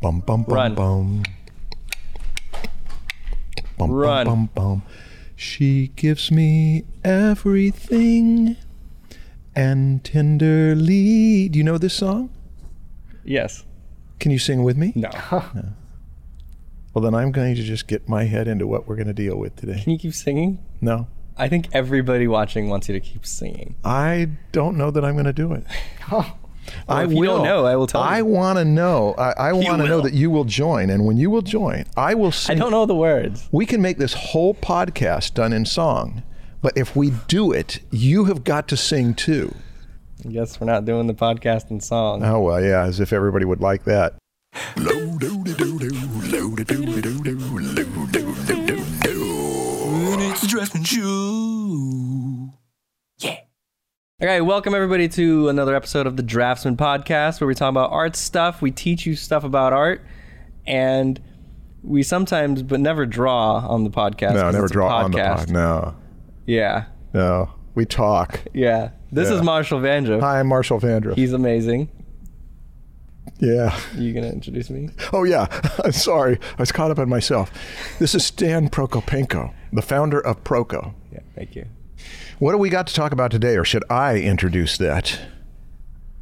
Bum bum bum Run. bum. Bum Run. bum bum bum. She gives me everything and tenderly. Do you know this song? Yes. Can you sing with me? No. Well, then I'm going to just get my head into what we're going to deal with today. Can you keep singing? No, I think everybody watching wants you to keep singing. I don't know that I'm going to do it. I if you don't know, I will tell I want to know. I, I want to know that you will join, and when you will join, I will I don't know the words. We can make this whole podcast done in song, but if we do it, you have got to sing too. I guess we're not doing the podcast in song. Oh well, yeah, as if everybody would like that. It's the Draftsman Show. Okay, welcome everybody to another episode of the Draftsman Podcast, where we talk about art stuff. We teach you stuff about art, and we sometimes, but never draw on the podcast. No, 'cause never it's a draw on the podcast. No, Yeah, no, we talk. yeah. This Yeah. is Marshall Vandruff. Hi, I'm Marshall Vandruff. He's amazing. yeah. you gonna introduce me? Oh yeah. I'm sorry. I was caught up on myself. This is Stan Prokopenko, the founder of Proko. Yeah, thank you. What do we got to talk about today, or should I introduce that?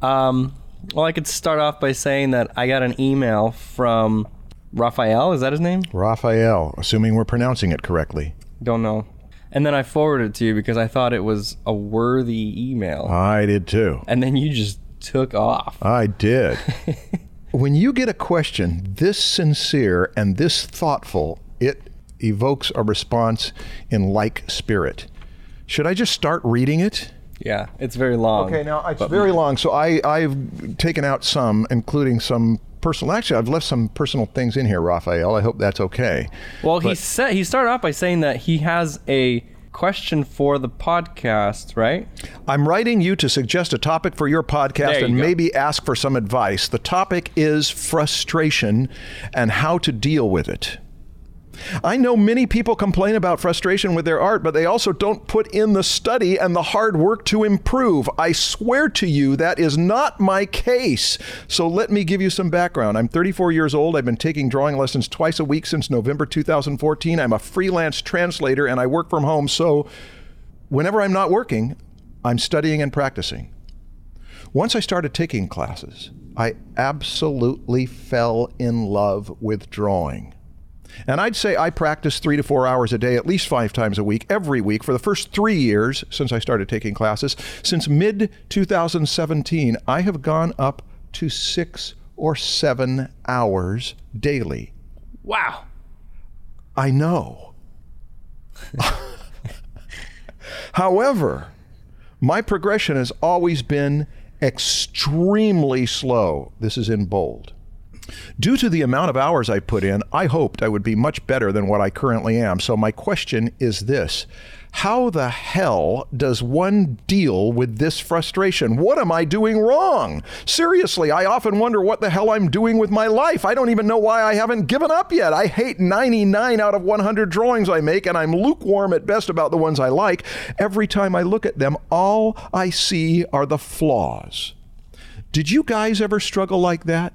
Um, well, I could start off by saying that I got an email from Raphael. Is that his name? Raphael, assuming we're pronouncing it correctly. Don't know. And then I forwarded it to you because I thought it was a worthy email. I did too. and then you just took off. I did. when you get a question this sincere and this thoughtful, it evokes a response in like spirit. Should I just start reading it? Yeah, it's very long. Okay, now it's very long, so I, I've taken out some, including some personal. Actually, I've left some personal things in here, Raphael. I hope that's okay. Well, he said he started off by saying that he has a question for the podcast, right? I'm writing you to suggest a topic for your podcast There you and go. maybe ask for some advice. The topic is frustration and how to deal with it. I know many people complain about frustration with their art, but they also don't put in the study and the hard work to improve. I swear to you that is not my case. So let me give you some background. I'm 34 years old. I've been taking drawing lessons twice a week since November 2014. I'm a freelance translator and I work from home. So whenever I'm not working, I'm studying and practicing. Once I started taking classes, I absolutely fell in love with drawing. And I'd say I practiced three to four hours a day, at least five times a week, every week for the first three years since I started taking classes. Since mid 2017, I have gone up to six or seven hours daily. Wow. I know. However, my progression has always been extremely slow. This is in bold. Due to the amount of hours I put in, I hoped I would be much better than what I currently am. So, my question is this How the hell does one deal with this frustration? What am I doing wrong? Seriously, I often wonder what the hell I'm doing with my life. I don't even know why I haven't given up yet. I hate 99 out of 100 drawings I make, and I'm lukewarm at best about the ones I like. Every time I look at them, all I see are the flaws. Did you guys ever struggle like that?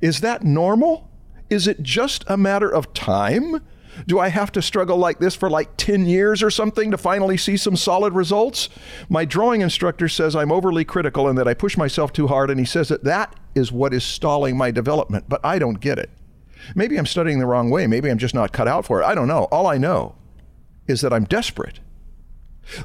Is that normal? Is it just a matter of time? Do I have to struggle like this for like 10 years or something to finally see some solid results? My drawing instructor says I'm overly critical and that I push myself too hard, and he says that that is what is stalling my development, but I don't get it. Maybe I'm studying the wrong way. Maybe I'm just not cut out for it. I don't know. All I know is that I'm desperate.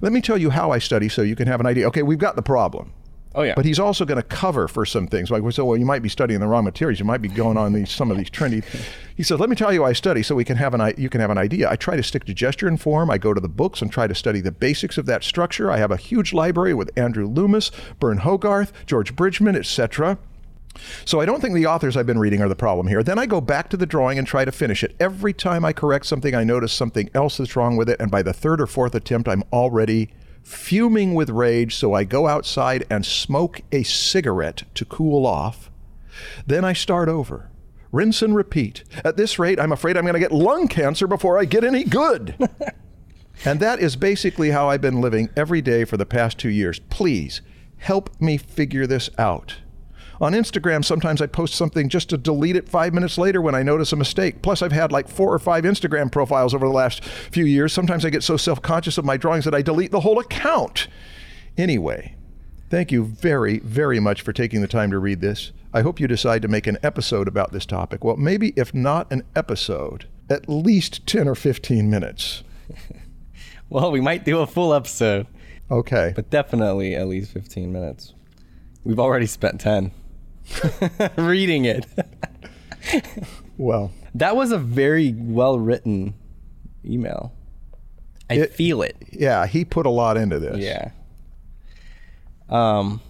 Let me tell you how I study so you can have an idea. Okay, we've got the problem. Oh yeah. But he's also going to cover for some things. Like we said, well, you might be studying the wrong materials. You might be going on these some of these trendy. He says, "Let me tell you, I study so we can have an you can have an idea. I try to stick to gesture and form. I go to the books and try to study the basics of that structure. I have a huge library with Andrew Loomis, Burne Hogarth, George Bridgman, etc." So I don't think the authors I've been reading are the problem here. Then I go back to the drawing and try to finish it. Every time I correct something, I notice something else that's wrong with it, and by the third or fourth attempt, I'm already fuming with rage. So I go outside and smoke a cigarette to cool off. Then I start over. Rinse and repeat. At this rate, I'm afraid I'm going to get lung cancer before I get any good. and that is basically how I've been living every day for the past two years. Please help me figure this out. On Instagram, sometimes I post something just to delete it five minutes later when I notice a mistake. Plus, I've had like four or five Instagram profiles over the last few years. Sometimes I get so self conscious of my drawings that I delete the whole account. Anyway, thank you very, very much for taking the time to read this. I hope you decide to make an episode about this topic. Well, maybe if not an episode, at least 10 or 15 minutes. Well, we might do a full episode, Okay. but definitely at least 15 minutes. We've already spent 10 reading it. Well, That was a very well written email. I It- feel it. yeah, he put a lot into this. Yeah. Um.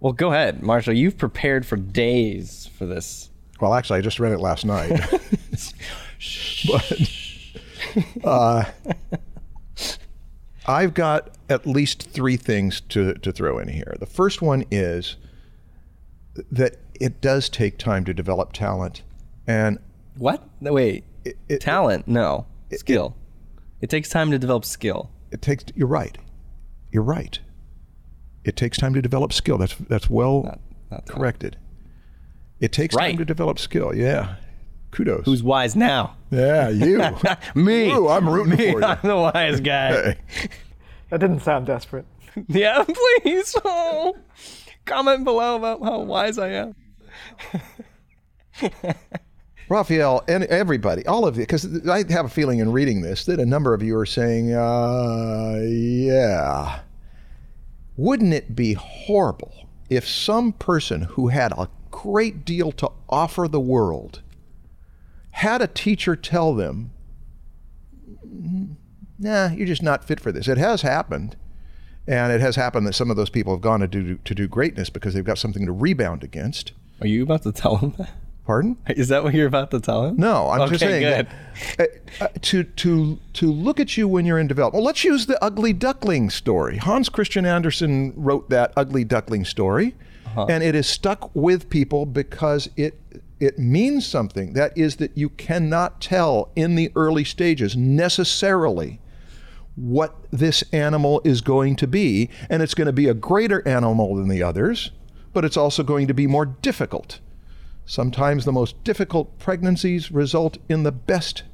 Well, go ahead, Marshall. You've prepared for days for this. Well, actually, I just read it last night. but uh, I've got at least three things to, to throw in here. The first one is that it does take time to develop talent. And What? No, wait. it- Talent? No. Skill. It, takes time to develop skill. it takes, you're right. You're right. It takes time to develop skill. That's, that's well Not, not talent. corrected. It takes Right. time to develop skill. Yeah. Kudos. Who's wise now? yeah, you. Me. Ooh, I'm rooting Me. for you. I'm the wise guy. Hey. That didn't sound desperate. yeah, please. Oh, comment below about how wise I am. Raphael and everybody, all of you, because I have a feeling in reading this that a number of you are saying, uh, yeah. Wouldn't it be horrible if some person who had a great deal to offer the world had a teacher tell them, "Mm, nah, you're just not fit for this? It has happened. And it has happened that some of those people have gone to do, to do greatness because they've got something to rebound against. Are you about to tell him that? Pardon? Is that what you're about to tell him? No, I'm just Okay, saying good. that uh, uh, to to to look at you when you're in development. Well, let's use the ugly duckling story. Hans Christian Andersen wrote that ugly duckling story, Uh-huh. and it is stuck with people because it it means something. That is that you cannot tell in the early stages necessarily what this animal is going to be, and it's going to be a greater animal than the others, but it's also going to be more difficult. Sometimes the most difficult pregnancies result in the best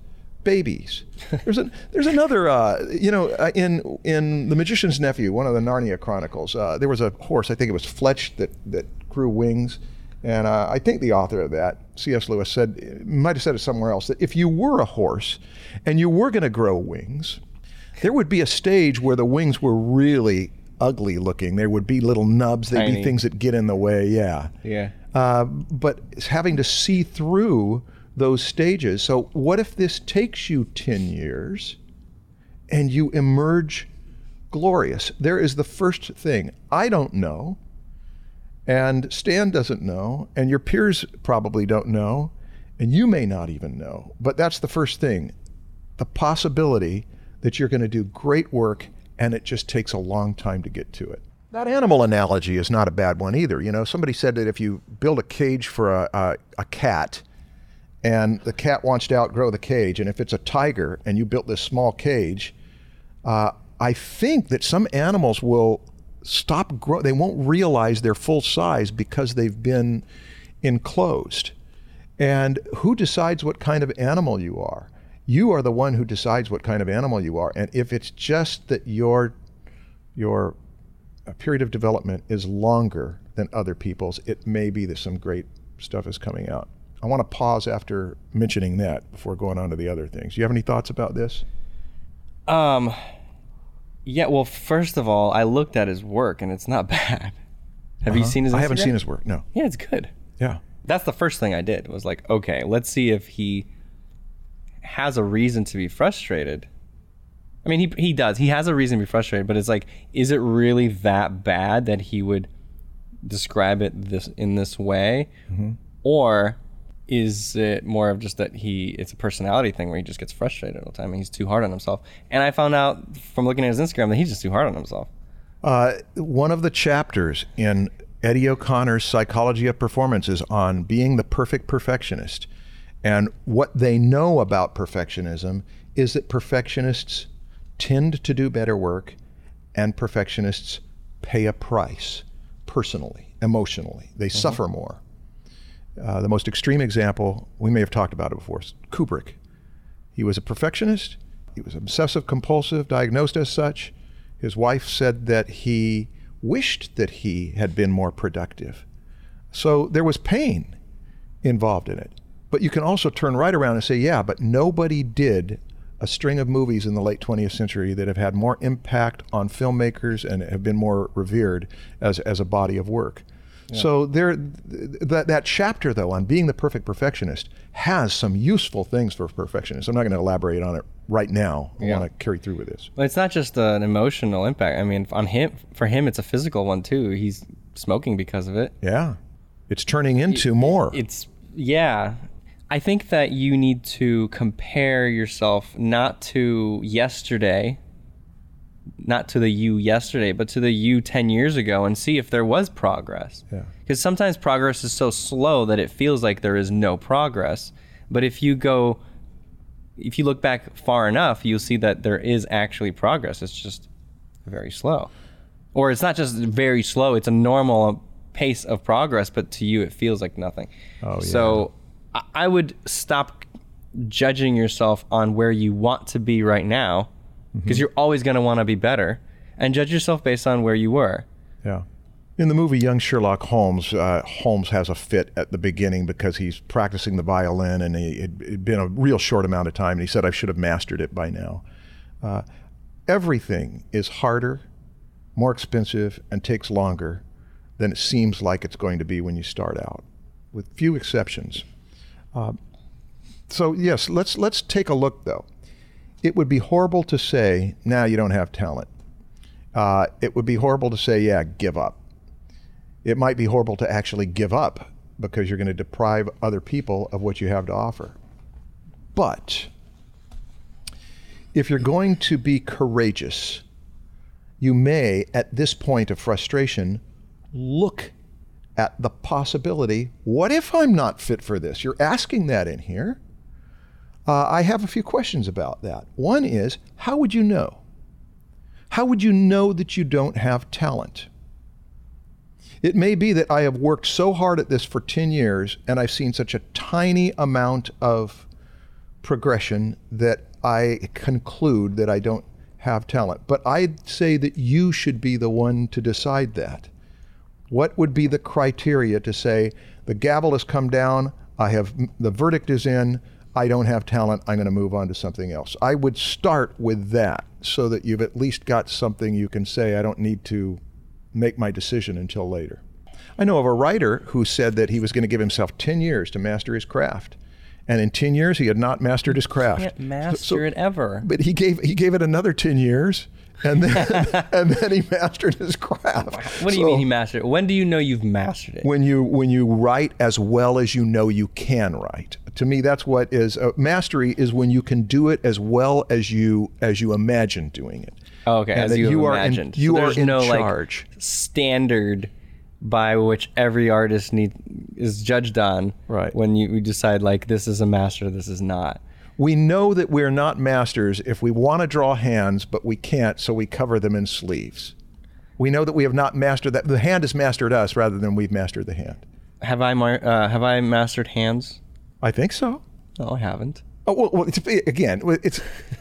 babies. There's a, there's another uh, you know uh, in in the Magician's Nephew, one of the Narnia Chronicles. Uh, there was a horse, I think it was Fledge, that that grew wings, and uh, I think the author of that, C.S. Lewis, said might have said it somewhere else that if you were a horse and you were going to grow wings, there would be a stage where the wings were really ugly looking. There would be little nubs. There'd Tiny. be things that get in the way. Yeah. Yeah. Uh, but having to see through those stages. So, what if this takes you 10 years and you emerge glorious? There is the first thing. I don't know, and Stan doesn't know, and your peers probably don't know, and you may not even know. But that's the first thing the possibility that you're going to do great work and it just takes a long time to get to it. That animal analogy is not a bad one either. You know, somebody said that if you build a cage for a, a, a cat and the cat wants to outgrow the cage, and if it's a tiger and you built this small cage, uh, I think that some animals will stop grow. They won't realize their full size because they've been enclosed. And who decides what kind of animal you are? You are the one who decides what kind of animal you are. And if it's just that your your uh, period of development is longer than other people's, it may be that some great stuff is coming out. I want to pause after mentioning that before going on to the other things. Do you have any thoughts about this? Um. Yeah. Well, first of all, I looked at his work and it's not bad. Have you seen his? Uh-huh. I haven't seen his work. No. Yeah, it's good. Yeah. That's the first thing I did. Was like, okay, let's see if he has a reason to be frustrated. I mean, he he does. He has a reason to be frustrated, but it's like, is it really that bad that he would describe it this in this way, Mm-hmm. or is it more of just that he it's a personality thing where he just gets frustrated all the time and he's too hard on himself? And I found out from looking at his Instagram that he's just too hard on himself. Uh, one of the chapters in Eddie O'Connor's Psychology of Performance is on being the perfect perfectionist. And what they know about perfectionism is that perfectionists tend to do better work and perfectionists pay a price personally, emotionally. They suffer more. Uh, the most extreme example, we may have talked about it before, is Kubrick. He was a perfectionist. He was obsessive compulsive, diagnosed as such. His wife said that he wished that he had been more productive. So there was pain involved in it. But you can also turn right around and say, yeah, but nobody did a string of movies in the late 20th century that have had more impact on filmmakers and have been more revered as, as a body of work. So there, th- that that chapter though on being the perfect perfectionist has some useful things for perfectionists. I'm not going to elaborate on it right now. I Yeah. want to carry through with this. Well, it's not just an emotional impact. I mean, on him, for him, it's a physical one too. He's smoking because of it. Yeah, it's turning into more. It's yeah. I think that you need to compare yourself not to yesterday, not to the you yesterday, but to the you 10 years ago and see if there was progress. Yeah. Because sometimes progress is so slow that it feels like there is no progress. But if you go, if you look back far enough, you'll see that there is actually progress. It's just very slow. Or it's not just very slow, it's a normal pace of progress, but to you it feels like nothing. Oh, yeah. So I- would stop judging yourself on where you want to be right now because you're always going to want to be better and judge yourself based on where you were. Yeah. In the movie Young Sherlock Holmes, uh, Holmes has a fit at the beginning because he's practicing the violin and he, it had been a real short amount of time. And he said, I should have mastered it by now. Uh, everything is harder, more expensive, and takes longer than it seems like it's going to be when you start out, with few exceptions. Uh, so, yes, let's, let's take a look though. It would be horrible to say, now you don't have talent uh, it would be horrible to say, yeah, give up. It might be horrible to actually give up because you're going to deprive other people of what you have to offer. But if you're going to be courageous, you may, at this point of frustration, look at the possibility what if I'm not fit for this? You're asking that in here. Uh, I have a few questions about that. One is, how would you know? How would you know that you don't have talent? It may be that I have worked so hard at this for 10 years and I've seen such a tiny amount of progression that I conclude that I don't have talent. But I'd say that you should be the one to decide that. What would be the criteria to say the gavel has come down, I have the verdict is in, I don't have talent, I'm going to move on to something else. I would start with that so that you've at least got something you can say I don't need to make my decision until later. I know of a writer who said that he was going to give himself 10 years to master his craft. And in 10 years he had not mastered his craft. Can't master So- it ever. but he gave he gave it another 10 years and then and then he mastered his craft. What do you mean he mastered it? When do you know you've mastered it? when you when you write as well as you know you can write. To me that's what is uh, mastery is when you can do it as well as you as you imagine doing it. Oh, okay, And as you, you are in- you so are in no charge. like standard by which every artist need is judged on. Right. When you, you decide like this is a master, this is not. We know that we're not masters if we want to draw hands but we can't so we cover them in sleeves. We know that we have not mastered that the hand has mastered us rather than we've mastered the hand. Have I mar- uh, have I mastered hands? I think so. No, I haven't. Oh, well, well it's, again, it's.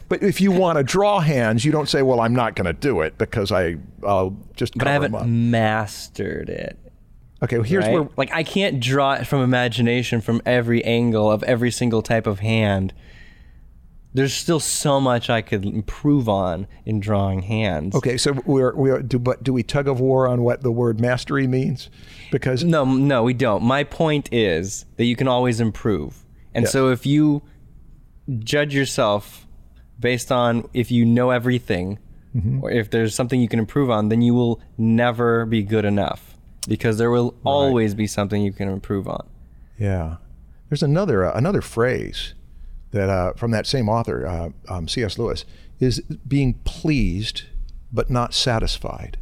But if you want to draw hands, you don't say, "Well, I'm not going to do it because I, I'll just." But I haven't 'em up." mastered it. Okay, well, here's right? where. like I can't draw it from imagination from every angle of every single type of hand. There's still so much I could improve on in drawing hands. Okay, so we're we are do but do we tug of war on what the word mastery means? Because No, no, we don't. My point is that you can always improve. And so if you judge yourself based on if you know everything or if there's something you can improve on, then you will never be good enough because there will always be something you can improve on. yeah, there's another uh, another phrase that uh, from that same author, uh, um, C.S. Lewis, is being pleased but not satisfied.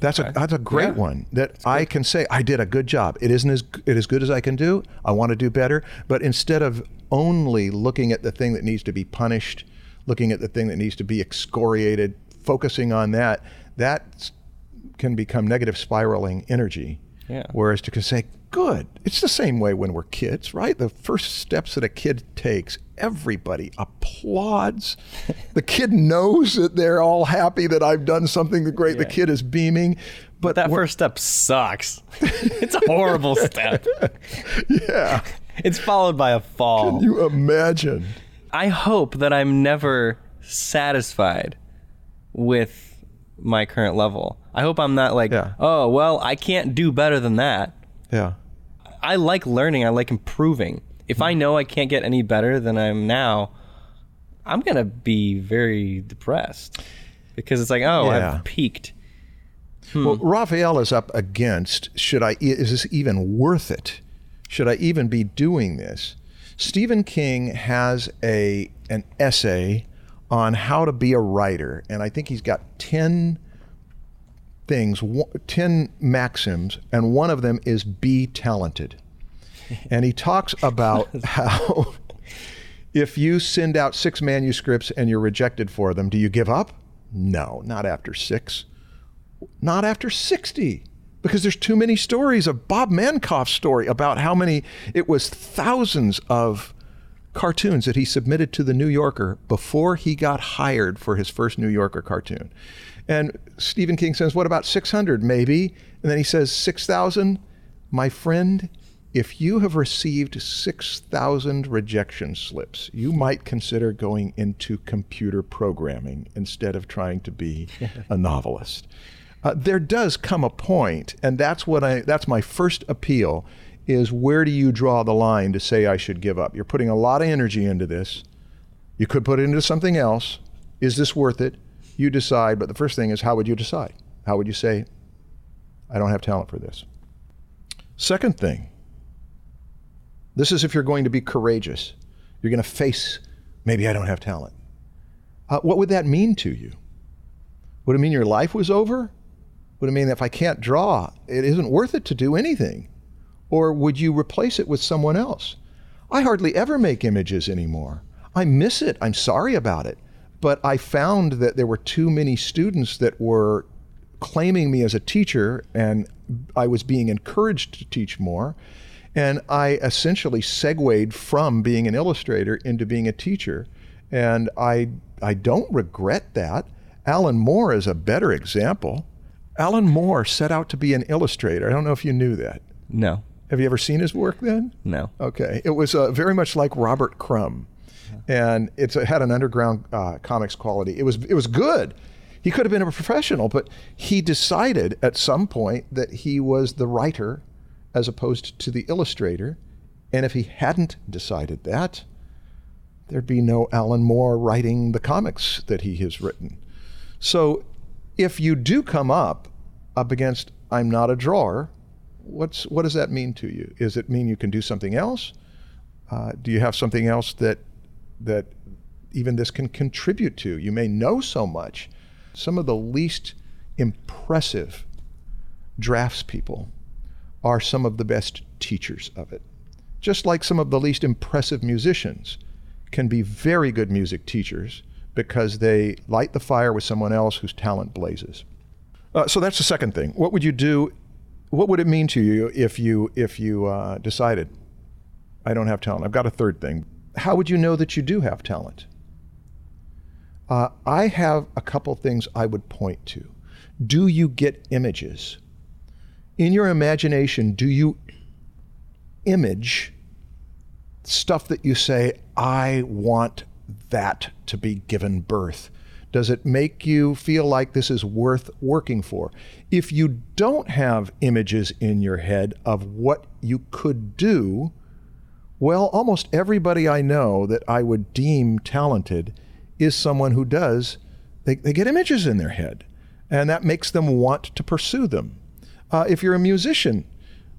That's a that's a great Yeah. one that I can say I did a good job. It isn't as it as good as I can do. I want to do better, but instead of only looking at the thing that needs to be punished, looking at the thing that needs to be excoriated, focusing on that, that can become negative spiraling energy. Yeah. Whereas to say, good. It's the same way when we're kids, right? The first steps that a kid takes, everybody applauds. the kid knows that they're all happy that I've done something great. The kid is beaming. But That first step sucks. it's a horrible step. yeah. It's followed by a fall. Can you imagine? I hope that I'm never satisfied with my current level. I hope I'm not like, Yeah. oh, well, I can't do better than that. Yeah. I like learning, I like improving. If I know I can't get any better than I am now, I'm going to be very depressed because it's like, oh, Yeah. I've peaked. Well, hmm. Raphael is up against should I is this even worth it? Should I even be doing this? Stephen King has a an essay on how to be a writer and I think he's got 10 things, 10 maxims and one of them is be talented. And he talks about how if you send out 6 manuscripts and you're rejected for them, do you give up? No, not after 6 not after 60 because there's too many stories of Bob Mankoff's story about how many it was thousands of cartoons that he submitted to the New Yorker before he got hired for his first New Yorker cartoon. And Stephen King says, "What about 600 maybe?" And then he says, "6,000." My friend, if you have received 6,000 rejection slips, you might consider going into computer programming instead of trying to be a novelist. Uh, there does come a point, and that's what I that's my first appeal is where do you draw the line to say I should give up? You're putting a lot of energy into this. You could put it into something else. Is this worth it? You decide, but the first thing is how would you decide? How would you say I don't have talent for this? Second thing, this is if you're going to be courageous. You're going to face maybe I don't have talent. Uh, what would that mean to you? Would it mean your life was over? Would it mean that if I can't draw, it isn't worth it to do anything? Or would you replace it with someone else? I hardly ever make images anymore. I miss it. I'm sorry about it. But I found that there were too many students that were claiming me as a teacher, and I was being encouraged to teach more. And I essentially segued from being an illustrator into being a teacher. And I, I don't regret that. Alan Moore is a better example. Alan Moore set out to be an illustrator. I don't know if you knew that. No, Have you ever seen his work then? no. Okay. It was uh, very much like Robert Crumb. And it's, it had an underground uh, comics quality. It was, it was good. He could have been a professional, but he decided at some point that he was the writer as opposed to the illustrator. And if he hadn't decided that, there'd be no Alan Moore writing the comics that he has written. So if you do come up up against I'm not a drawer, what's what does that mean to you? Does it mean you can do something else? Uh, do you have something else that that even this can contribute to? You may know so much. Some of the least impressive draftspeople are some of the best teachers of it. Just like some of the least impressive musicians can be very good music teachers because they light the fire with someone else whose talent blazes. Uh, so that's the second thing. What would you do? What would it mean to you if you if you uh, decided I don't have talent? I've got a third thing. How would you know that you do have talent? Uh, I have a couple things I would point to. Do you get images? In your imagination, do you image stuff that you say, I want that to be given birth? Does it make you feel like this is worth working for? If you don't have images in your head of what you could do, well, almost everybody I know that I would deem talented is someone who does, they, they get images in their head, and that makes them want to pursue them. Uh, if you're a musician,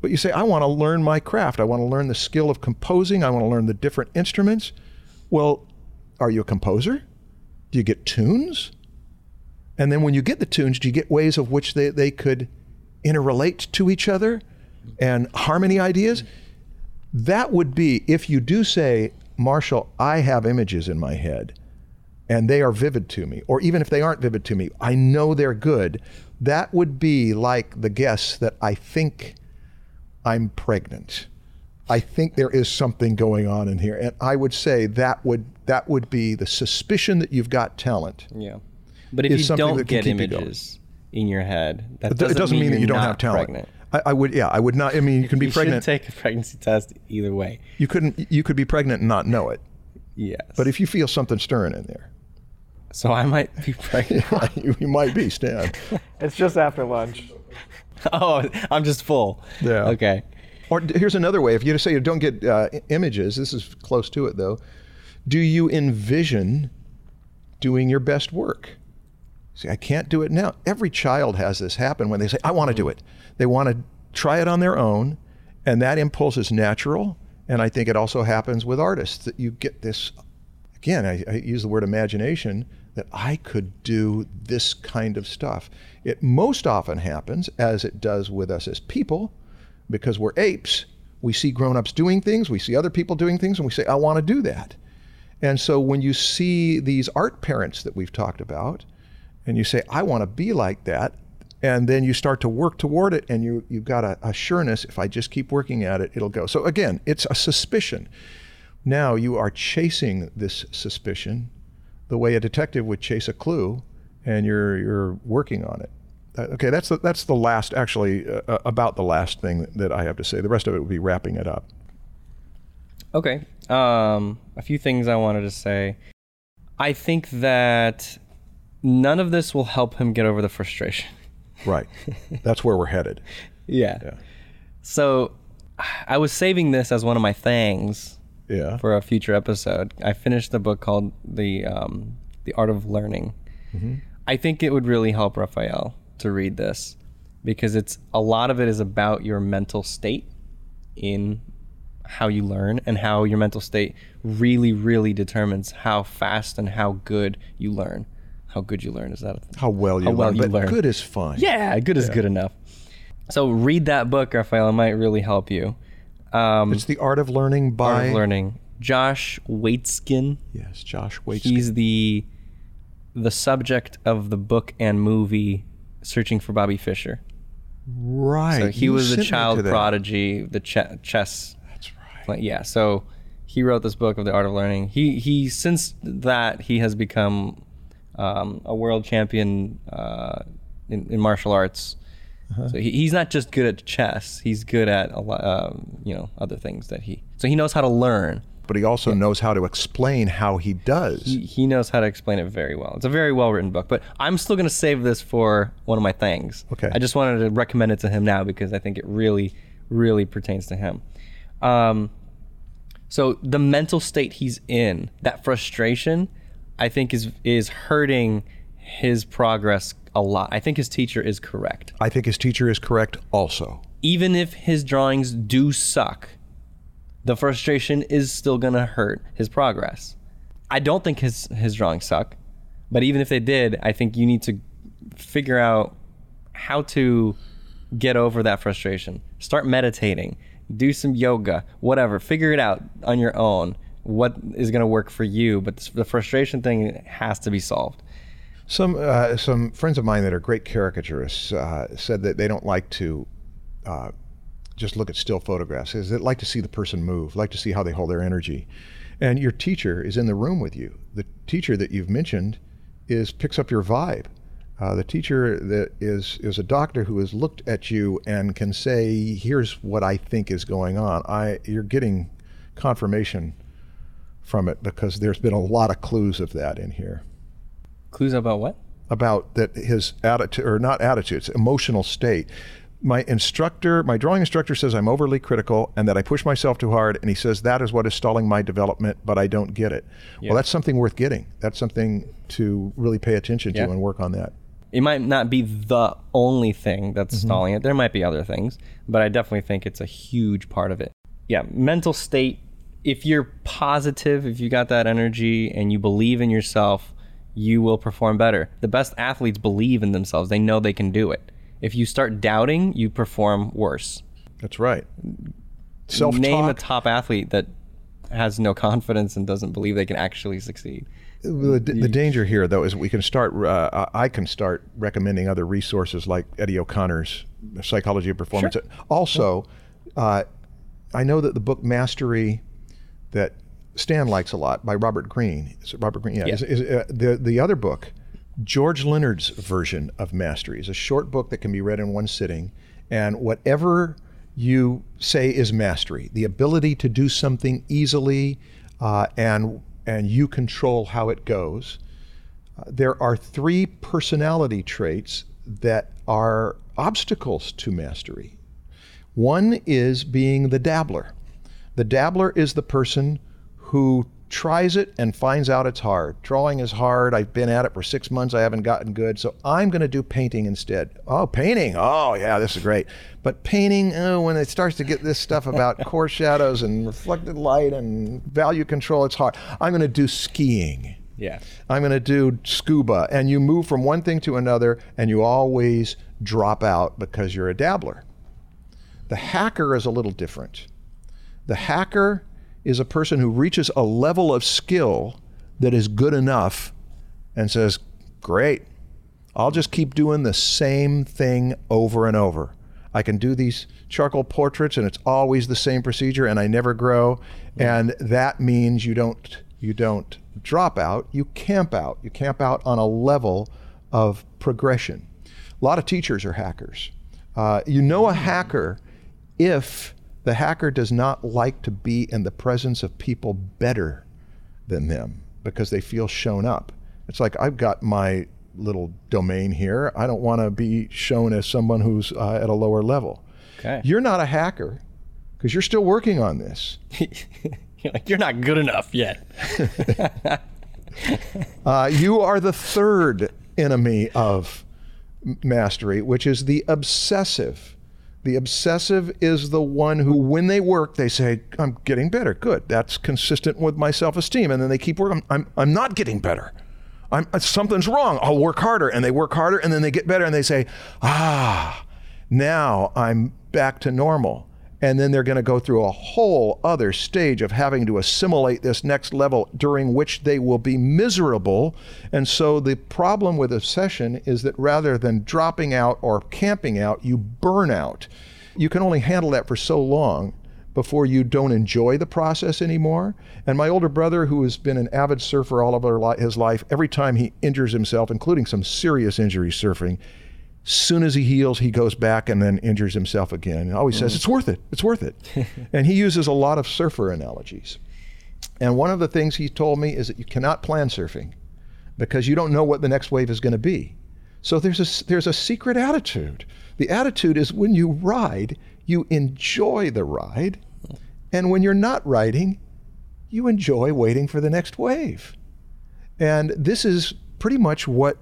but you say, I want to learn my craft, I want to learn the skill of composing, I want to learn the different instruments. Well, are you a composer? Do you get tunes? And then when you get the tunes, do you get ways of which they, they could interrelate to each other and harmony ideas? That would be if you do say, Marshall, I have images in my head and they are vivid to me, or even if they aren't vivid to me, I know they're good. That would be like the guess that I think I'm pregnant. I think there is something going on in here, and I would say that would that would be the suspicion that you've got talent. Yeah. But if you don't get keep you images in your head, that doesn't, doesn't mean, that you're don't have talent. Pregnant. I, I would, yeah, I would not. I mean, you can be You pregnant. should take a pregnancy test either way. you couldn't. You could be pregnant and not know it. Yes. But if you feel something stirring in there, so I might be pregnant. you, you might be Stan. It's just after lunch. oh, I'm just full. Yeah. Okay. Or here's another way: if you say you don't get uh, images, this is close to it though. Do you envision doing your best work? See, I can't do it now. Every child has this happen when they say, "I want to do it." They want to try it on their own, and that impulse is natural. And I think it also happens with artists that you get this. Again, I, I use the word imagination that I could do this kind of stuff. It most often happens, as it does with us as people, because we're apes. We see grown-ups doing things, we see other people doing things, and we say, "I want to do that." And so when you see these art parents that we've talked about, and you say, I want to be like that, and then you start to work toward it, and you, you've got a, a sureness, if I just keep working at it, it'll go. So again, it's a suspicion. Now you are chasing this suspicion the way a detective would chase a clue, and you're, you're working on it. Uh, okay, that's the, that's the last, actually, uh, uh, about the last thing that I have to say. The rest of it will be wrapping it up. Okay. Um, a few things I wanted to say. I think that none of this will help him get over the frustration. Right. That's where we're headed. Yeah. Yeah. So I was saving this as one of my things Yeah. for a future episode. I finished the book called the um, the Art of Learning. I think it would really help Raphael to read this because it's a lot of it is about your mental state in how you learn and how your mental state really really determines how fast and how good you learn. How good you learn is that? A How well you How well learn. you but learn. good is fine. yeah, good is good enough. So read that book, Raphael. It might really help you. Um, It's the art of learning by Art of Learning. Josh Waitzkin. Yes, Josh Waits. He's the the subject of the book and movie Searching for Bobby Fischer. right. So he You was a sent me to child prodigy, the ch- chess. That's right. Like, yeah, so he wrote this book of the art of learning. He he since that he has become um, a world champion uh, in, in martial arts. Uh-huh. So he, he's not just good at chess; he's good at a lot, um, you know, other things that he. So he knows how to learn. But he also knows how to explain how he does. He, he knows how to explain it very well. It's a very well written book. But I'm still going to save this for one of my things. Okay. I just wanted to recommend it to him now because I think it really, really pertains to him. Um, so the mental state he's in, that frustration, I think is is hurting his progress a lot. I think his teacher is correct. I think his teacher is correct also. Even if his drawings do suck, the frustration is still going to hurt his progress. I don't think his his drawings suck, but even if they did, I think you need to figure out how to get over that frustration. Start meditating, do some yoga, whatever. Figure it out on your own. What is going to work for you? But the frustration thing has to be solved. Some uh, some friends of mine that are great caricaturists uh, said that they don't like to uh, just look at still photographs. Is they like to see the person move, like to see how they hold their energy. And your teacher is in the room with you. The teacher that you've mentioned is picks up your vibe. Uh, the teacher that is is a doctor who has looked at you and can say, "Here's what I think is going on." I you're getting confirmation from it because there's been a lot of clues of that in here Clues about what? about that his attitude or not attitudes emotional state my instructor my drawing instructor says i'm overly critical and that i push myself too hard and he says that is what is stalling my development but i don't get it well that's something worth getting that's something to really pay attention to Yeah. and work on that it might not be the only thing that's mm-hmm. stalling it. There might be other things, but I definitely think it's a huge part of it. Yeah, mental state. If you're positive, if you got that energy and you believe in yourself, you will perform better. The best athletes believe in themselves. They know they can do it. If you start doubting, you perform worse. that's right self Name a top athlete that has no confidence and doesn't believe they can actually succeed. the, the danger here though is we can start uh, i can start recommending other resources like eddie o'connor's psychology of performance Sure. also Uh, I know that the book Mastery that Stan likes a lot by Robert Greene. Is it Robert Greene? Yeah. Yeah. Is, is, uh, the the other book, George Leonard's version of Mastery, is a short book that can be read in one sitting, and whatever you say is mastery, the ability to do something easily, uh, and and you control how it goes. Uh, there are three personality traits that are obstacles to mastery. One is being the dabbler. The dabbler is the person who tries it and finds out it's hard. Drawing is hard. I've been at it for six months. I haven't gotten good. So I'm going to do painting instead. Oh, painting. Oh, yeah, this is great. But painting, oh, when it starts to get this stuff about core shadows and reflected light and value control, it's hard. I'm going to do skiing. Yeah. I'm going to do scuba. And you move from one thing to another and you always drop out because you're a dabbler. The hacker is a little different. The hacker is a person who reaches a level of skill that is good enough and says, Great, I'll just keep doing the same thing over and over. I can do these charcoal portraits and it's always the same procedure and I never grow. And that means you don't you don't drop out, you camp out. You camp out on a level of progression. A lot of teachers are hackers. Uh, you know a hacker if the hacker does not like to be in the presence of people better than them because they feel shown up. It's like I've got my little domain here. I don't want to be shown as someone who's uh, at a lower level. Okay. You're not a hacker because you're still working on this. You're like, you're not good enough yet. Uh, you are the third enemy of mastery, which is the obsessive. The obsessive is the one who, when they work, they say, I'm getting better. Good. That's consistent with my self esteem. And then they keep working. I'm, I'm not getting better. I'm, uh, something's wrong. I'll work harder. And they work harder and then they get better and they say, ah, now I'm back to normal. And then they're going to go through a whole other stage of having to assimilate this next level during which they will be miserable. And so the problem with obsession is that rather than dropping out or camping out, you burn out. You can only handle that for so long before you don't enjoy the process anymore. And my older brother, who has been an avid surfer all of his life, every time he injures himself, including some serious injuries surfing, soon as he heals, he goes back and then injures himself again. And always says, It's worth it. It's worth it. and he uses a lot of surfer analogies. And one of the things he told me is that you cannot plan surfing because you don't know what the next wave is going to be. So there's a, there's a secret attitude. The attitude is when you ride, you enjoy the ride. And when you're not riding, you enjoy waiting for the next wave. And this is pretty much what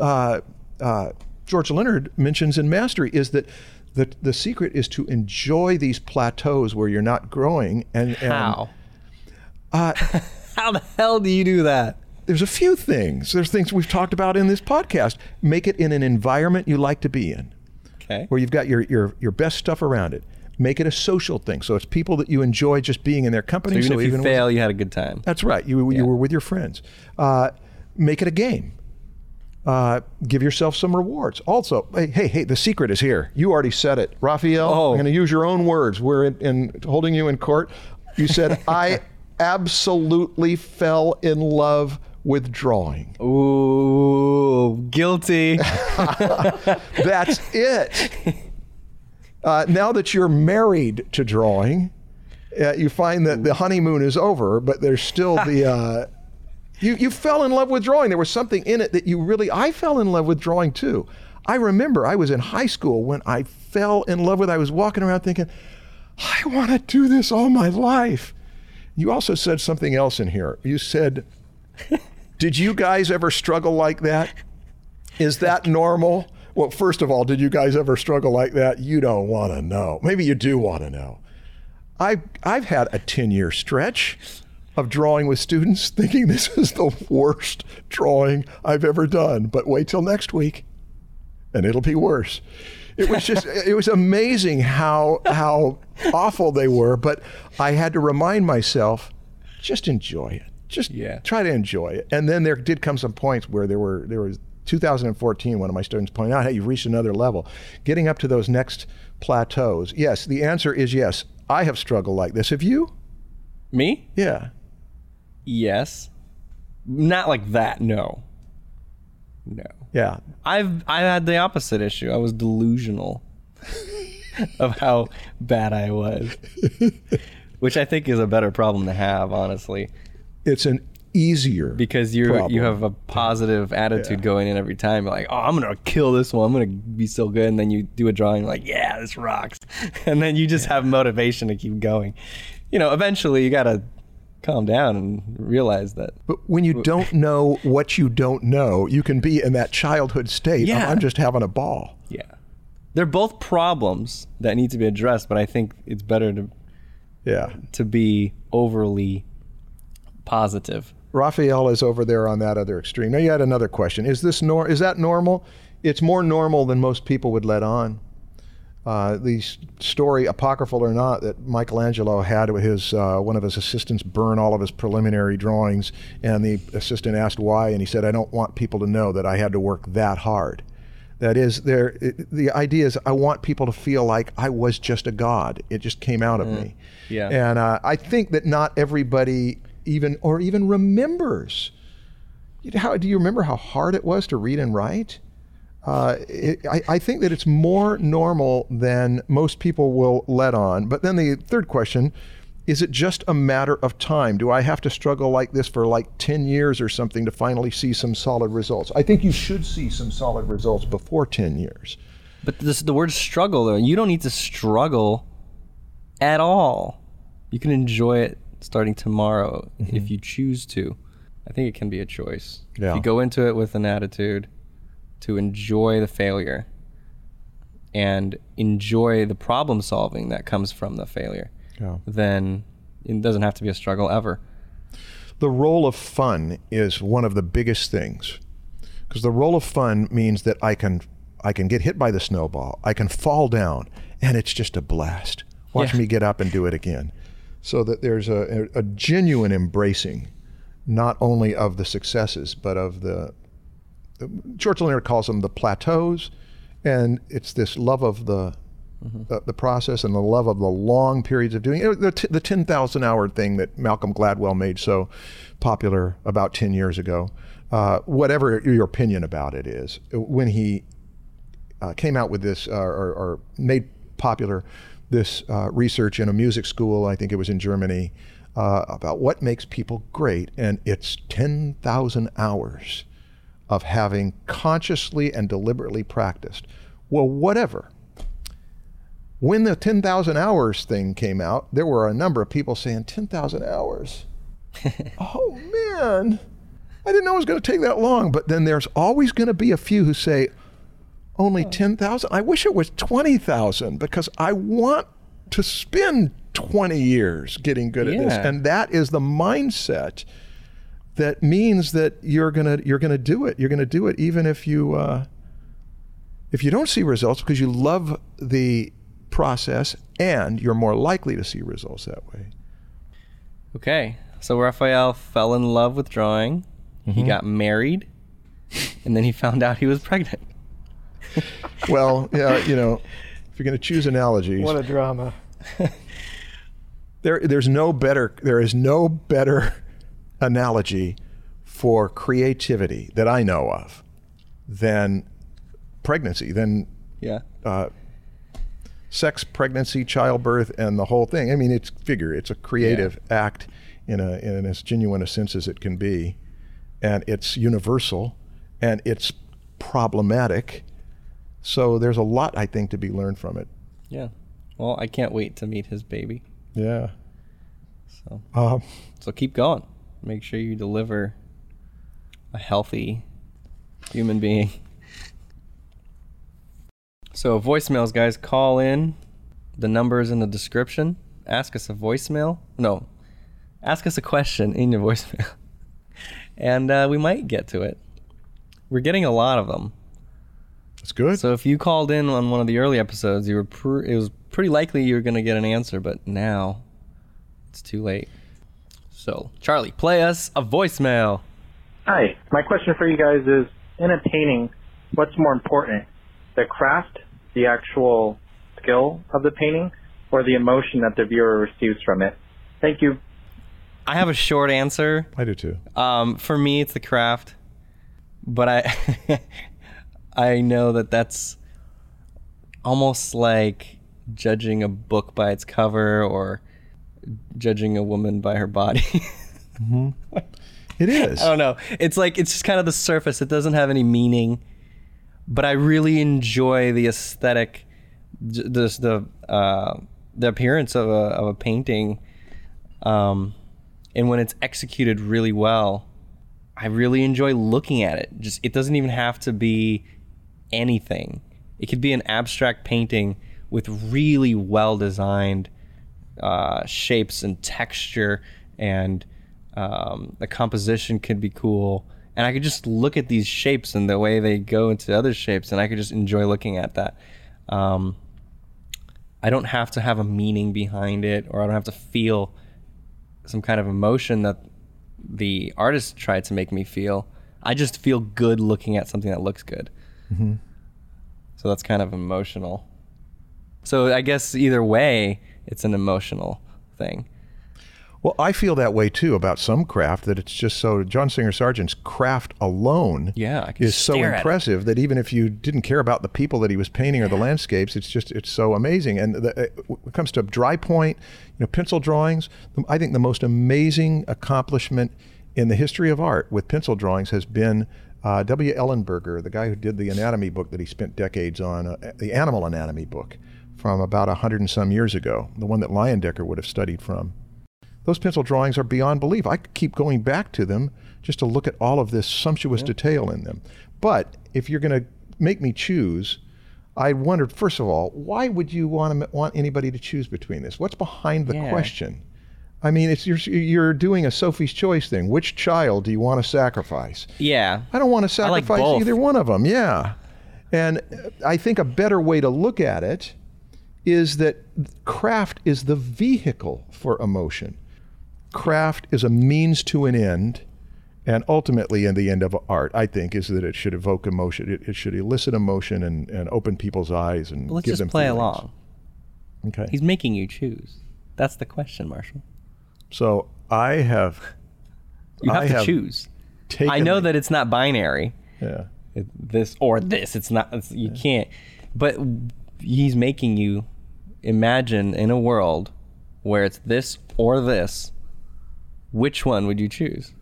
uh, uh, George Leonard mentions in Mastery is that the, the secret is to enjoy these plateaus where you're not growing. And, and How? Uh, How the hell do you do that? there's a few things. There's things we've talked about in this podcast. Make it in an environment you like to be in, Okay. where you've got your, your, your best stuff around it. Make it a social thing. So it's people that you enjoy just being in their company. So even if you with- fail, you had a good time. That's right. You, Yeah. you were with your friends. Uh, make it a game. Uh, give yourself some rewards. Also, hey, hey, hey, the secret is here. You already said it. Raphael, Oh. I'm going to use your own words. We're in, in holding you in court. You said, I absolutely fell in love with drawing. Ooh, guilty. That's it. Uh, now that you're married to drawing, uh, you find that the honeymoon is over, but there's still the. You, you fell in love with drawing. There was something in it that you really. I fell in love with drawing too. I remember I was in high school when I fell in love with. I was walking around thinking, I want to do this all my life. You also said something else in here. You said, Did you guys ever struggle like that? Is that normal? Well, first of all, did you guys ever struggle like that? You don't want to know. Maybe you do want to know. I've, I've had a 10 year stretch of drawing with students thinking this is the worst drawing I've ever done. But wait till next week and it'll be worse. It was just, it was amazing how, how awful they were. But I had to remind myself just enjoy it. Just Yeah. try to enjoy it. And then there did come some points where there were there was 2014, one of my students pointed out, hey, you've reached another level. Getting up to those next plateaus. Yes, the answer is yes. I have struggled like this. Have you? Me? Yeah. Yes. Not like that. No. No. Yeah. I've I had the opposite issue. I was delusional of how bad I was, which I think is a better problem to have, honestly, It's an easier because you Problem. you have a positive attitude going in every time. You're like, oh, I'm gonna kill this one. I'm gonna be so good, and then you do a drawing like, yeah, this rocks, and then you just have motivation to keep going. You know, eventually you gotta calm down and realize that But when you don't know what you don't know, you can be in that childhood state. Yeah. I'm just having a ball. Yeah. They're both problems that need to be addressed, but I think it's better to Yeah. to be overly positive. Raphael is over there on that other extreme. Now you had another question. Is this nor is that normal? It's more normal than most people would let on. Uh, the story, apocryphal or not, that Michelangelo had with his uh, one of his assistants burn all of his preliminary drawings, and the assistant asked why, and he said, "I don't want people to know that I had to work that hard." That is, there. it- The idea is, I want people to feel like I was just a god. It just came out of me. yeah. And uh, I think that not everybody even or even remembers. You know, How do you remember how hard it was to read and write? Uh, it, I, I think that it's more normal than most people will let on. But then the third question is it just a matter of time? Do I have to struggle like this for like 10 years or something to finally see some solid results? I think you should see some solid results before 10 years. But this the word struggle though, you don't need to struggle at all. You can enjoy it starting tomorrow if you choose to. I think it can be a choice. Yeah. If you go into it with an attitude to enjoy the failure and enjoy the problem solving that comes from the failure, Yeah. then it doesn't have to be a struggle ever. the role of fun is one of the biggest things because the role of fun means that I can I can get hit by the snowball, I can fall down, and it's just a blast. Watch Yeah. me get up and do it again. So that there's a, a, a genuine embracing, not only of the successes but of the, Churchill Leonard calls them the plateaus, and it's this love of the the, the process and the love of the long periods of doing it. The, t- the 10,000 hour thing that Malcolm Gladwell made so popular about 10 years ago, uh, whatever your opinion about it is, when he uh, came out with this uh, or, or made popular this uh, research in a music school, I think it was in Germany, uh, about what makes people great. And it's 10,000 hours of having consciously and deliberately practiced. Well, whatever. When the 10,000 hours thing came out, there were a number of people saying, 10,000 hours? oh, man. I didn't know it was going to take that long. But then there's always going to be a few who say, only 10,000? I wish it was 20,000 because I want to spend 20 years getting good at this. And that is the mindset that means that you're going to you're going to do it. You're going to do it even if you uh, if you don't see results because you love the process and you're more likely to see results that way. Okay. So Raphael fell in love with drawing. He got married. And then he found out he was pregnant. Well, yeah, you know, if you're going to choose analogies, What a drama. there there's no better there is no better analogy for creativity that I know of than pregnancy, than Yeah. uh, sex, pregnancy, childbirth, and the whole thing. I mean, it's figure it's a creative act in a in as genuine a sense as it can be, and it's universal, and it's problematic. So there's a lot I think to be learned from it. Yeah. Well, I can't wait to meet his baby. Yeah. So Um, so keep going. Make sure you deliver a healthy human being. So voicemails, guys, call in. The number is in the description. Ask us a voicemail. No, ask us a question in your voicemail, and uh, we might get to it. We're getting a lot of them. it's good. So if you called in on one of the early episodes, you were pr- it was pretty likely you were going to get an answer, but now it's too late. So Charlie, play us a voicemail. Hi, my question for you guys is in a painting, what's more important, the craft, the actual skill of the painting, or the emotion that the viewer receives from it? Thank you. I have a short answer. I do too. Um, for me, it's the craft, but I I know that that's almost like judging a book by its cover or judging a woman by her body. It is. I don't know. It's like it's just kind of the surface. It doesn't have any meaning, but I really enjoy the aesthetic, just the uh, the appearance of a of a painting, um, and when it's executed really well, I really enjoy looking at it. Just it doesn't even have to be anything. It could be an abstract painting with really well designed uh, shapes and texture, and um, the composition could be cool. And I could just look at these shapes and the way they go into other shapes, and I could just enjoy looking at that. Um, I don't have to have a meaning behind it, or I don't have to feel some kind of emotion that the artist tried to make me feel. I just feel good looking at something that looks good. hmm So that's kind of emotional. So I guess either way, it's an emotional thing. Well, I feel that way too about some craft that it's just so. John Singer Sargent's craft alone Yeah, is so stare at it. impressive that even if you didn't care about the people that he was painting or the landscapes, it's just it's so amazing. And the, uh, when it comes to dry point, you know, pencil drawings, I think the most amazing accomplishment in the history of art with pencil drawings has been. Uh, W. Ellenberger, the guy who did the anatomy book that he spent decades on, uh, the animal anatomy book from about a hundred and some years ago, the one that Leyendecker would have studied from those pencil drawings are beyond belief. I could keep going back to them just to look at all of this sumptuous detail in them. But if you're going to make me choose, I wondered first of all, why would you want to want anybody to choose between this? What's behind the Yeah. question? I mean, it's you're you're doing a Sophie's choice thing. Which child do you want to sacrifice? Yeah. I don't want to I like sacrifice either one of them. Yeah. And I think a better way to look at it is that craft is the vehicle for emotion. Craft is a means to an end. And ultimately, in the end of art, I think, is that it should evoke emotion. It, it should elicit emotion and, and open people's eyes and Let's give just them play feelings. along. Okay. He's making you choose. That's the question, Marshall. so I have You have I to have choose. I know the- that it's not binary. Yeah. It- this or this. It's not. It's, you can't. But he's making you imagine in a world where it's this or this. Which one would you choose?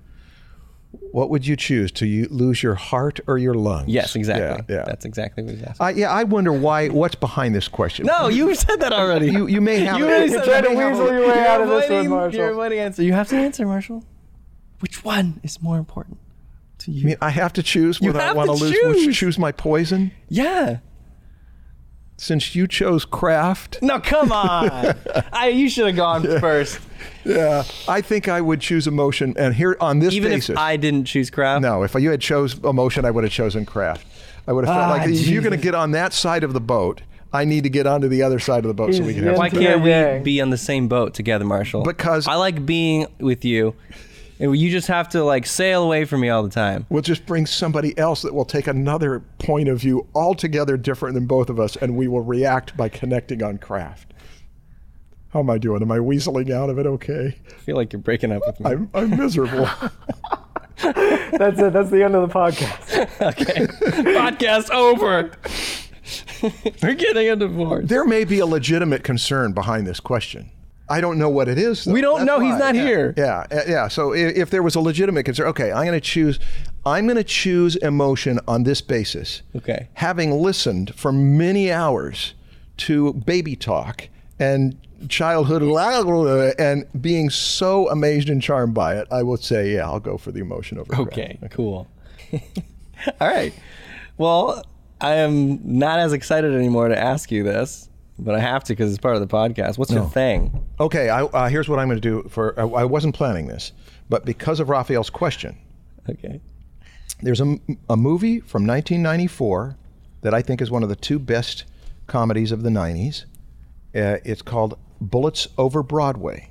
What would you choose to you lose your heart or your lungs? Yes, exactly. Yeah. yeah. That's exactly what he's asking. I, yeah, I wonder why. What's behind this question? no, you said that already. you you may have. You already said that. Trying to weasel your way out of this one, Marshall. You're avoiding answer. You have to answer, Marshall. Which one is more important to you? I mean, I have to choose whether I want to to lose choose. choose my poison. yeah. Since you chose craft, No, come on. I, you should have gone first. yeah, I think I would choose emotion. And here on this Even basis, if I didn't choose craft. no, if you had chose emotion, I would have chosen craft. I would have felt Ah, like if you're going to get on that side of the boat, I need to get onto the other side of the boat so we can have. yin Why can't yang. we be on the same boat together, Marshall? Because- I like being with you. And you just have to like sail away from me all the time. We'll just bring somebody else that will take another point of view altogether different than both of us, and we will react by connecting on craft. How am I doing? Am I weaseling out of it okay? I feel like you're breaking up with me. I'm, I'm miserable. That's it. That's the end of the podcast. okay. Podcast over. We're getting a divorce. there may be a legitimate concern behind this question. I don't know what it is. though. We don't That's know. He's not Yeah. here. Yeah, yeah. So if, if there was a legitimate concern, okay, I'm going to choose. I'm going to choose emotion on this basis. Okay. Having listened for many hours to baby talk and childhood and being so amazed and charmed by it, I will say, yeah, I'll go for the emotion over. craft. Okay, cool. All right. Well, I am not as excited anymore to ask you this, but I have to because it's part of the podcast. What's your thing? Okay. I, uh, here's what I'm going to do. For I, I wasn't planning this, but because of Raphael's question, Okay. There's a, a movie from 1994 that I think is one of the two best comedies of the 90s. Uh, it's called Bullets Over Broadway.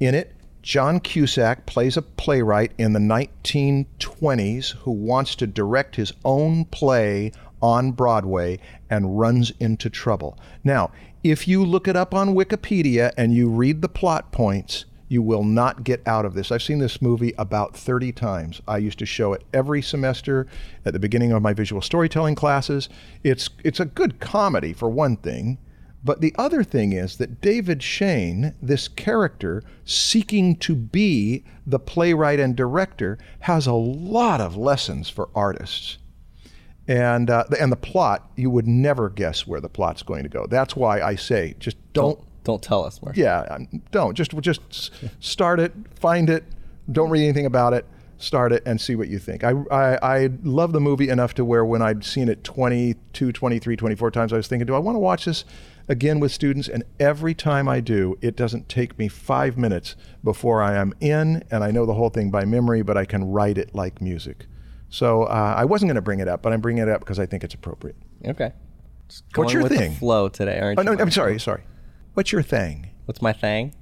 In it, John Cusack plays a playwright in the 1920s who wants to direct his own play on Broadway and runs into trouble. Now, if you look it up on Wikipedia and you read the plot points, you will not get out of this. I've seen this movie about 30 times. I used to show it every semester at the beginning of my visual storytelling classes. It's it's a good comedy for one thing, but the other thing is that David Shayne, this character seeking to be the playwright and director, has a lot of lessons for artists. And uh, and the plot, you would never guess where the plot's going to go. That's why I say just don't Don't tell us, Marshall. yeah, um, don't just just start it, find it, don't read anything about it, start it and see what you think. I, I I love the movie enough to where when I'd seen it 22, 23, 24 times, I was thinking, do I want to watch this again with students? And every time I do, it doesn't take me five minutes before I am in, and I know the whole thing by memory, but I can write it like music. So uh, I wasn't going to bring it up, but I'm bringing it up because I think it's appropriate. Okay. Just What's your with thing? The flow today, aren't Oh you? no, I'm sorry, sorry. What's your thing? What's my thing?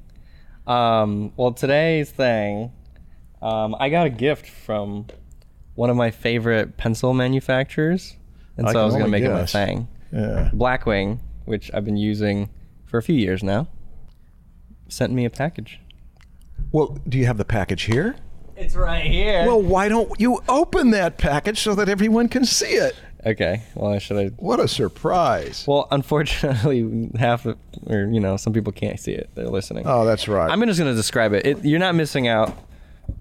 Um, well, today's thing, um, I got a gift from one of my favorite pencil manufacturers, and I so I can was gonna only make guess. it my thing. Yeah. Blackwing, which I've been using for a few years now, sent me a package. Well, do you have the package here? It's right here. Well, why don't you open that package so that everyone can see it? okay. Well, I should I? What a surprise. Well, unfortunately, half of, or you know, some people can't see it. They're listening. Oh, that's right. I'm just gonna describe it. it. You're not missing out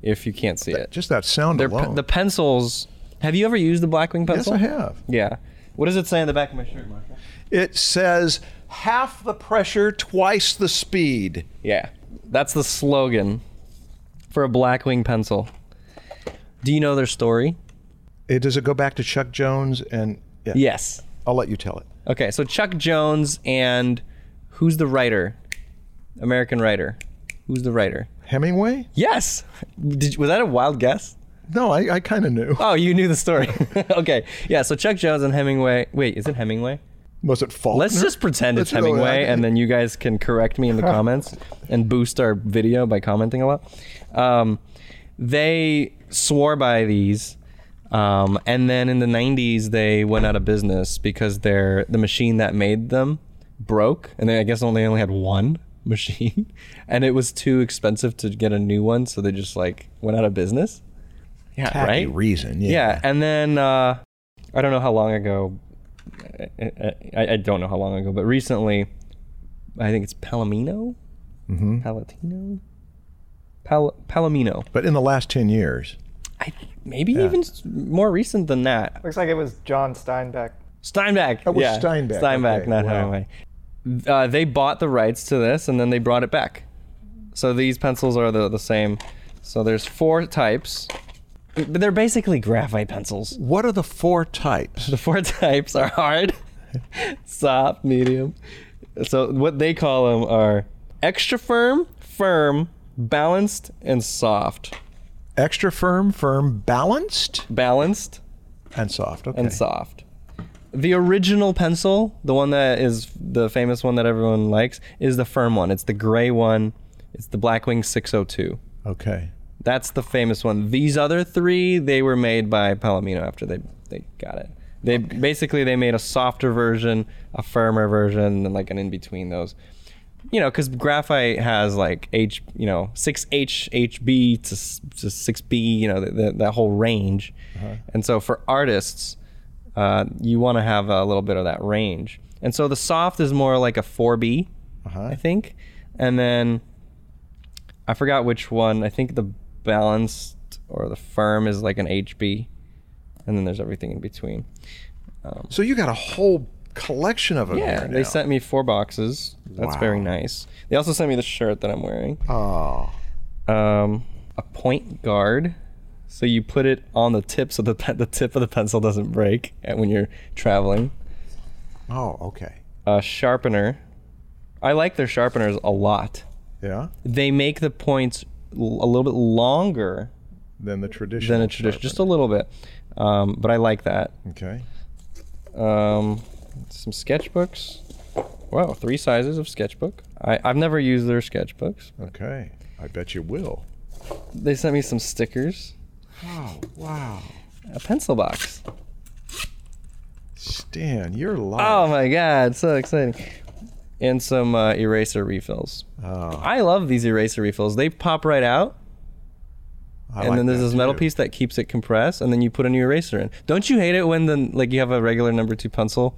if you can't see it. Just that sound They're pe- alone. the pencils. Have you ever used the Blackwing pencil? yes. I have. Yeah. What does it say on the back of my shirt, Marshall? It says half the pressure, twice the speed. Yeah. That's the slogan for a Blackwing pencil. Do you know their story? It, does it go back to Chuck Jones? And yeah, Yes. I'll let you tell it. Okay, so Chuck Jones and who's the writer? American writer. Who's the writer? Hemingway? Yes. Did, was that a wild guess? No, I, I kind of knew. Oh, you knew the story. okay. Yeah, so Chuck Jones and Hemingway. Wait, is it Hemingway? Was it Faulkner? Let's just pretend it's Let's go- Hemingway, and then you guys can correct me in the comments and boost our video by commenting a lot. Um, they swore by these, um, and then in the '90s they went out of business because their the machine that made them broke, and they, I guess only only had one machine, and it was too expensive to get a new one, so they just like went out of business. Yeah, Tacky right. reason. Yeah. Yeah, and then uh, I don't know how long ago. I, I, I don't know how long ago, but recently, I think it's Palomino, mm-hmm. Palatino, Pal- Palomino. But in the last 10 years. I maybe even more recent than that. Looks like it was John Steinbeck. Steinbeck. That was yeah. Steinbeck, Steinbeck, okay, not wow. Hemingway. Uh, they bought the rights to this and then they brought it back. So these pencils are the, the same. So there's four types. But they're basically graphite pencils. What are the four types? The four types are hard, soft, medium. So what they call them are extra firm, firm, balanced, and soft. Extra firm, firm, balanced, Balanced and soft. Okay. and soft. The original pencil, the one that is the famous one that everyone likes, is the firm one. It's the gray one. It's the Blackwing 602. Okay. That's the famous one. These other three, they were made by Palomino after they they got it. They basically they made a softer version, a firmer version, and like an in between those. You know, because graphite has like H, you know, six H HB to to six B, you know, the, the, that whole range. And so for artists, uh, you want to have a little bit of that range. And so the soft is more like a four B, Uh-huh. I think, and then I forgot which one. I think the balanced or the firm is like an HB, and then there's everything in between. So you got a whole collection of them Yeah, they sent me four boxes. That's very nice. They also sent me the shirt that I'm wearing. Oh. Um, a point guard, so you put it on the tip so the pe- the tip of the pencil doesn't break when you're traveling. Oh, okay. A sharpener. I like their sharpeners a lot. Yeah. They make the points a little bit longer than the traditional. than a tradition, just a little bit. Um, but I like that. Okay. Um, some sketchbooks. Wow, three sizes of sketchbook. I, I've never used their sketchbooks. Okay. I bet you will. They sent me some stickers, Oh, wow. a pencil box. Stan, you're lying. Oh my god, so exciting. And some uh, eraser refills. Oh, I love these eraser refills. They pop right out, I and like then there's this metal too. piece that keeps it compressed, and then you put a new eraser in. Don't you hate it when the like you have a regular number two pencil,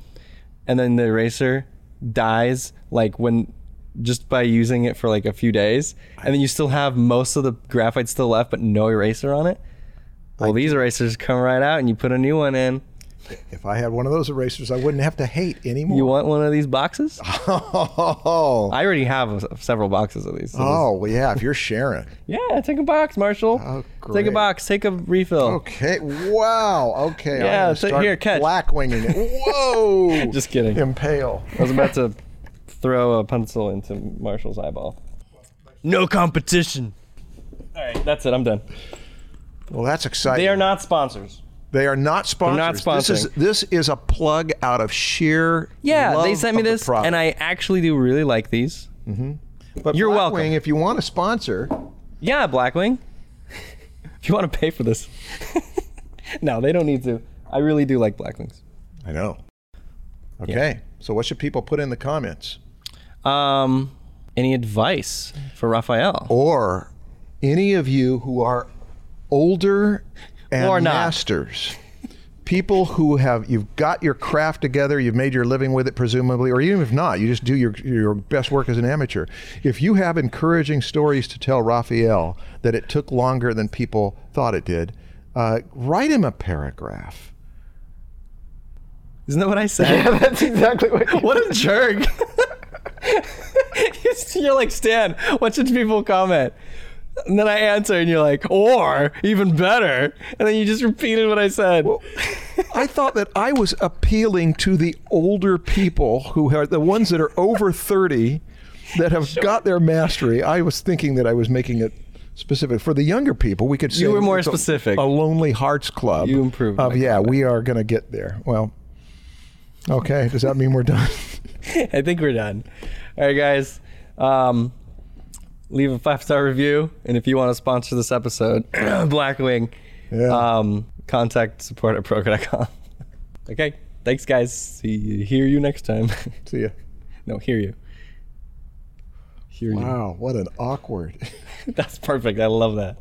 and then the eraser dies like when just by using it for like a few days, and then you still have most of the graphite still left, but no eraser on it. Well, these erasers come right out, and you put a new one in. If I had one of those erasers, I wouldn't have to hate anymore. You want one of these boxes? Oh, I already have several boxes of these. so oh, well, yeah. If you're sharing, Yeah, take a box, Marshall. Oh, great. Take a box. Take a refill. okay. Wow. Okay. Yeah, I'm so start here, catch. Black winging it. Whoa. Just kidding. impale. I was about to throw a pencil into Marshall's eyeball. No competition. All right, that's it. I'm done. Well, that's exciting. They are not sponsors. They are not sponsors. not This is sponsoring. this is a plug out of sheer. Yeah, they sent me the this, and I actually do really like these. But You're Blackwing, welcome. If you want to sponsor, Yeah, Blackwing. if you want to pay for this, no, they don't need to. I really do like Blackwings. I know. Okay. So what should people put in the comments? Um, any advice for Raphael? Or any of you who are older and Or not. masters. People who have you've got your craft together, you've made your living with it presumably, or even if not, you just do your your best work as an amateur. If you have encouraging stories to tell Raphael that it took longer than people thought it did, uh, write him a paragraph. Isn't that what I said? Yeah, that's exactly what. You What a jerk. you're like, Stan, what should people comment? And then I answer, and you're like, or even better. And then you just repeated what I said. I thought that I was appealing to the older people who are the ones that are over 30 that have got their mastery. I was thinking that I was making it specific. For the younger people, we could say You were more it's a- specific. A, Lonely Hearts Club. You improved Of, yeah, we are going to get there. Well, okay. Does that mean we're done? I think we're done. All right, guys. Um, leave a five star review, and if you want to sponsor this episode, Blackwing, Yeah. um, contact support at proko.com. okay, thanks, guys. See you, hear you next time. See ya. no, hear you. Hear Wow, what an awkward. That's perfect. I love that.